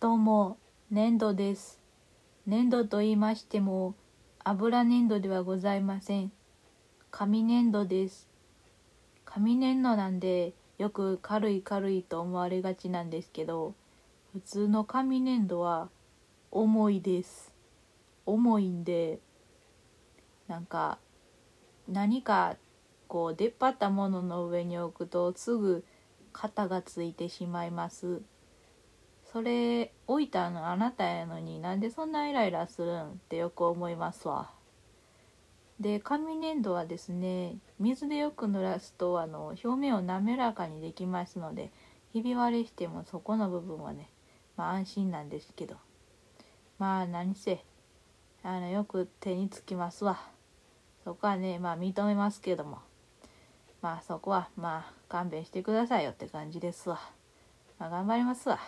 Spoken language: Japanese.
どうも、粘土です。粘土と言いましても、油粘土ではございません。紙粘土です。紙粘土なんで、よく軽い軽いと思われがちなんですけど、普通の紙粘土は重いです。重いんで、なんか、何かこう出っ張ったものの上に置くとすぐ肩がついてしまいます。それ置いたのあなたやのになんでそんなイライラするんってよく思いますわ。で紙粘土はですね水でよく濡らすとあの表面を滑らかにできますのでひび割れしてもそこの部分はねまあ安心なんですけど。まあ何せあのよく手につきますわ。そこはねまあ認めますけども。まあそこはまあ勘弁してくださいよって感じですわ。まあ頑張りますわ。